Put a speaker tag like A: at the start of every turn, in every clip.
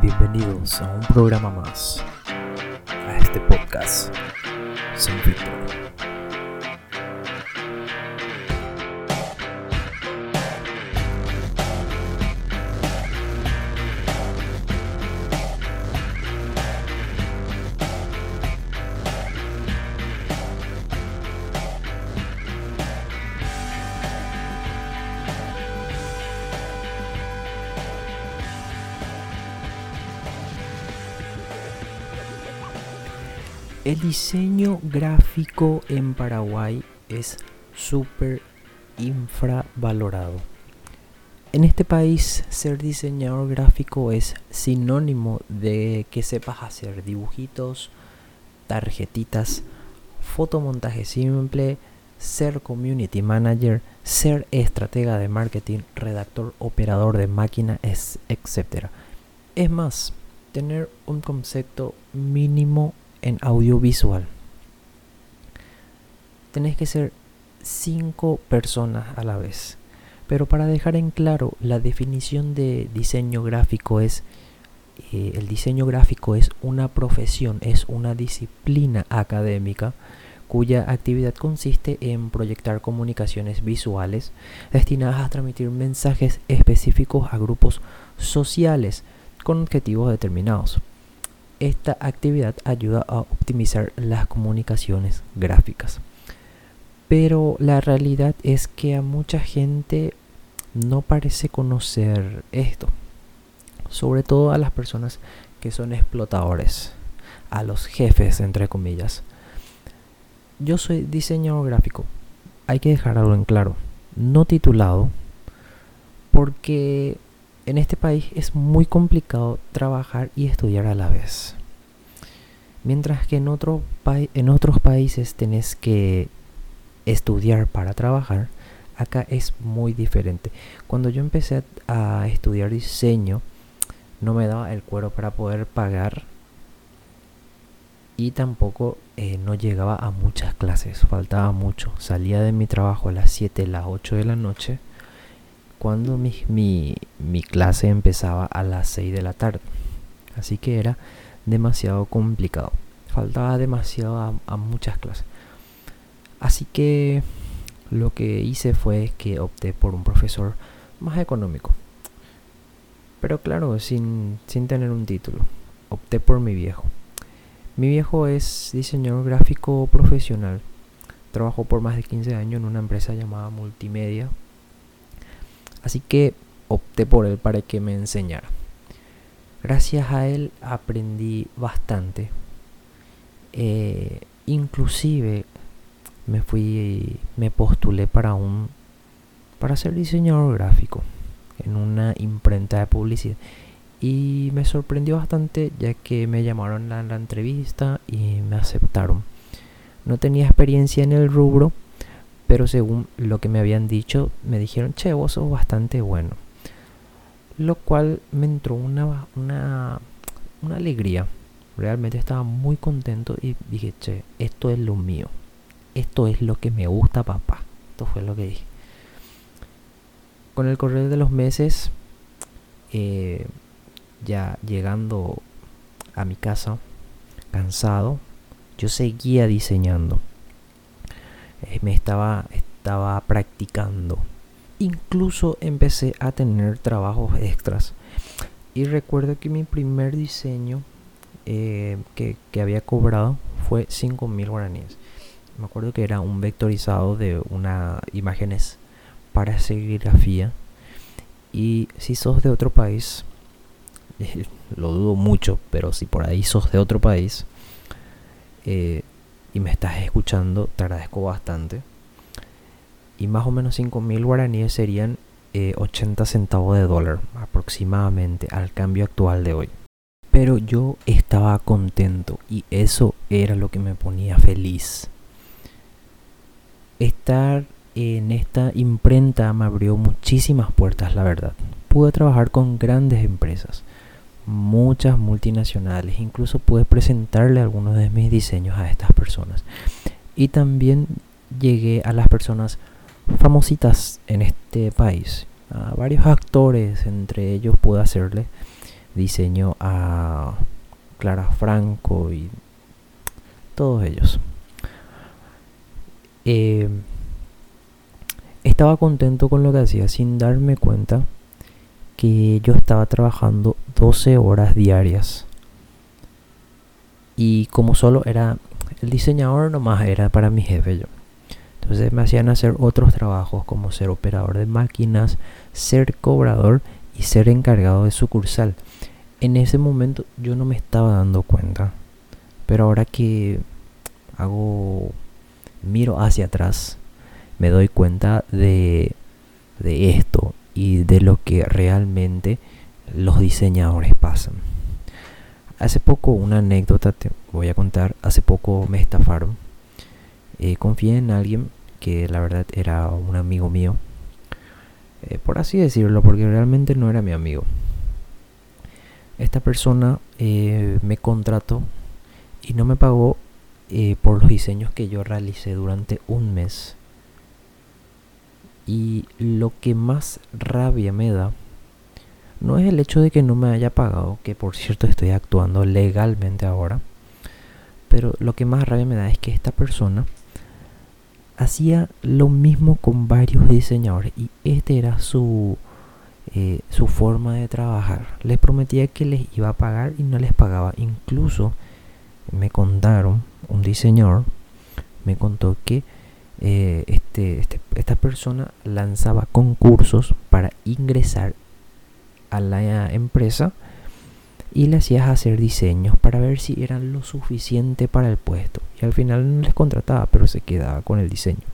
A: Bienvenidos a un programa más, a este podcast sin filtro. El diseño gráfico en Paraguay es súper infravalorado. En este país ser diseñador gráfico es sinónimo de que sepas hacer dibujitos, tarjetitas, fotomontaje simple, ser community manager, ser estratega de marketing, redactor, operador de máquina, etc. Es más, tener un concepto mínimo en audiovisual. Tenés que ser cinco personas a la vez. Pero para dejar en claro, la definición de diseño gráfico es, eh, el diseño gráfico es una profesión, es una disciplina académica cuya actividad consiste en proyectar comunicaciones visuales destinadas a transmitir mensajes específicos a grupos sociales con objetivos determinados. Esta actividad ayuda a optimizar las comunicaciones gráficas. Pero la realidad es que a mucha gente no parece conocer esto. Sobre todo a las personas que son explotadores, a los jefes, entre comillas. Yo soy diseñador gráfico. Hay que dejar algo en claro. No titulado, porque en este país es muy complicado trabajar y estudiar a la vez. Mientras que en, otro en otros países tenés que estudiar para trabajar, acá es muy diferente. Cuando yo empecé a estudiar diseño, no me daba el cuero para poder pagar y tampoco eh, no llegaba a muchas clases, faltaba mucho. Salía de mi trabajo a las 7, las 8 de la noche cuando mi, clase empezaba a las 6 de la tarde. Así que era demasiado complicado. Faltaba demasiado a, a, muchas clases. Así que lo que hice fue que opté por un profesor más económico. Pero claro, sin, sin tener un título. Opté por mi viejo. Mi viejo es diseñador gráfico profesional. Trabajó por más de 15 años en una empresa llamada Multimedia Así que opté por él para que me enseñara. Gracias a él aprendí bastante. Eh, inclusive me fui, me postulé para un, para ser diseñador gráfico en una imprenta de publicidad y me sorprendió bastante ya que me llamaron a la entrevista y me aceptaron. No tenía experiencia en el rubro, pero según lo que me habían dicho, me dijeron, che, vos sos bastante bueno. Lo cual me entró una, una, una alegría. Realmente estaba muy contento y dije, che, esto es lo mío. Esto es lo que me gusta, papá. Esto fue lo que dije. Con el correr de los meses, eh, ya llegando a mi casa, cansado, yo seguía diseñando eh, me estaba, estaba practicando. Incluso empecé a tener trabajos extras. Y recuerdo que mi primer diseño eh, que, que, había cobrado fue 5.000 guaraníes. Me acuerdo que era un vectorizado de una imágenes para serigrafía. Y si sos de otro país, lo dudo mucho, pero si por ahí sos de otro país, eh, y me estás escuchando, te agradezco bastante. Y más o menos 5.000 guaraníes serían 80 eh, centavos de dólar aproximadamente al cambio actual de hoy. Pero yo estaba contento y eso era lo que me ponía feliz. Estar en esta imprenta me abrió muchísimas puertas, la verdad. Pude trabajar con grandes empresas muchas multinacionales. Incluso pude presentarle algunos de mis diseños a estas personas. Y también llegué a las personas famositas en este país. A varios actores, entre ellos pude hacerle diseño a Clara Franco y todos ellos. Eh, estaba contento con lo que hacía sin darme cuenta que yo estaba trabajando 12 horas diarias. Y como solo era el diseñador nomás era para mi jefe yo. Entonces me hacían hacer otros trabajos como ser operador de máquinas, ser cobrador y ser encargado de sucursal. En ese momento yo no me estaba dando cuenta. Pero ahora que hago miro hacia atrás, me doy cuenta de, de esto y de lo que realmente los diseñadores pasan. Hace poco, una anécdota te voy a contar, hace poco me estafaron. Eh, confié en alguien que la verdad era un amigo mío, eh, por así decirlo, porque realmente no era mi amigo. Esta persona eh, me contrató y no me pagó por los diseños que yo realicé durante un mes. Y lo que más rabia me da no es el hecho de que no me haya pagado, que por cierto estoy actuando legalmente ahora, pero lo que más rabia me da es que esta persona hacía lo mismo con varios diseñadores y este era su, eh, su forma de trabajar. Les prometía que les iba a pagar y no les pagaba. Incluso me contaron, un diseñador me contó que eh, este, este, esta persona lanzaba concursos para ingresar a la empresa y le hacías hacer diseños para ver si eran lo suficiente para el puesto. Y al final no les contrataba, pero se quedaba con el diseño.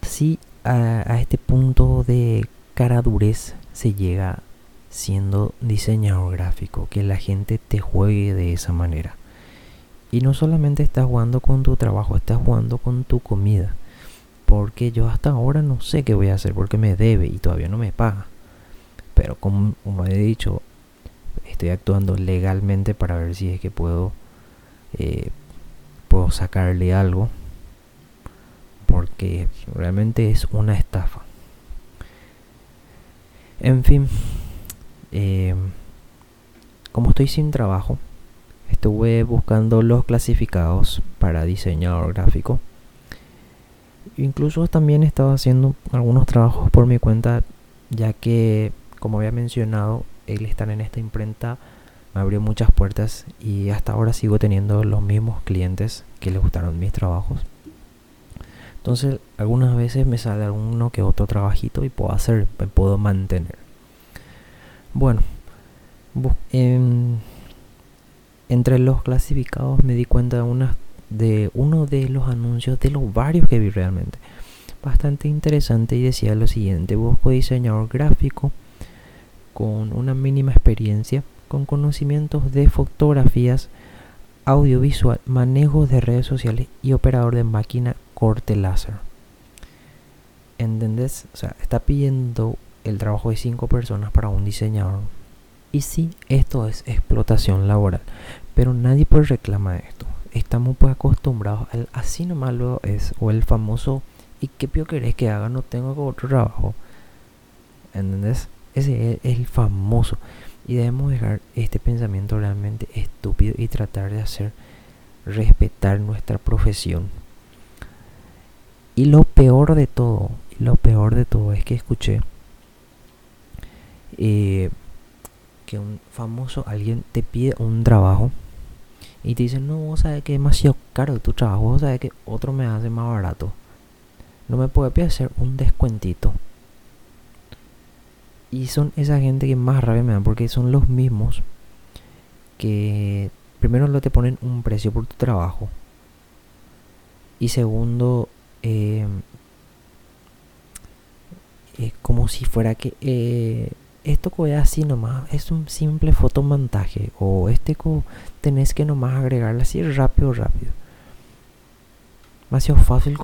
A: Si a, a este punto de cara durez se llega siendo diseñador gráfico, que la gente te juegue de esa manera. Y no solamente estás jugando con tu trabajo, estás jugando con tu comida. Porque yo hasta ahora no sé qué voy a hacer porque me debe y todavía no me paga. Pero como, he dicho, estoy actuando legalmente para ver si es que puedo, eh, puedo sacarle algo. Porque realmente es una estafa. En fin, eh, como estoy sin trabajo, estuve buscando los clasificados para diseñador gráfico. Incluso también estaba haciendo algunos trabajos por mi cuenta, ya que como había mencionado, el estar en esta imprenta me abrió muchas puertas y hasta ahora sigo teniendo los mismos clientes que les gustaron mis trabajos. Entonces, algunas veces me sale alguno que otro trabajito y puedo hacer, me puedo mantener. Bueno, entre los clasificados me di cuenta de, una, de uno de los anuncios de los varios que vi realmente. Bastante interesante y decía lo siguiente, busco diseñador gráfico con una mínima experiencia, con conocimientos de fotografías, audiovisual, manejo de redes sociales y operador de máquina corte láser. ¿Entendés? O sea, está pidiendo el trabajo de cinco personas para un diseñador. Y sí, esto es explotación laboral, pero nadie pues reclama esto. Estamos pues acostumbrados al así nomás lo es, o el famoso ¿y qué peor querés que haga? No tengo otro trabajo. ¿Entendés? Ese es el famoso. Y debemos dejar este pensamiento realmente estúpido y tratar de hacer respetar nuestra profesión. Y lo peor de todo, lo peor de todo es que escuché eh, que un famoso alguien te pide un trabajo y te dice, no, sabes que es demasiado caro tu trabajo, sabes que otro me hace más barato. No me puede hacer un descuentito. Y son esa gente que más rabia me dan porque son los mismos que primero no te ponen un precio por tu trabajo. Y segundo, eh, es como si fuera que eh, esto que así nomás es un simple fotomontaje o este co tenés que nomás agregarle así rápido rápido demasiado fácil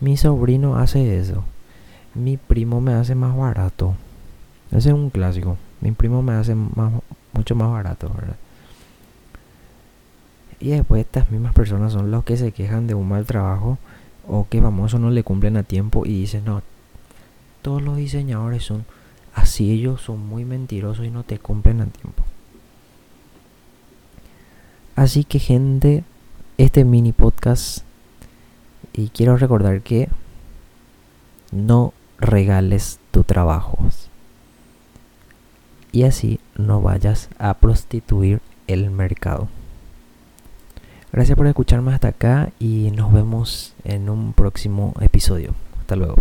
A: mi sobrino hace eso mi primo me hace más barato ese es un clásico. Mi primo me hace mucho más barato, ¿verdad? Y después estas mismas personas son los que se quejan de un mal trabajo o que famosos no le cumplen a tiempo y dicen, no, todos los diseñadores son así, ellos son muy mentirosos y no te cumplen a tiempo. Así que gente, este mini podcast y quiero recordar que no regales tu trabajo. Y así no vayas a prostituir el mercado. Gracias por escucharme hasta acá y nos vemos en un próximo episodio. Hasta luego.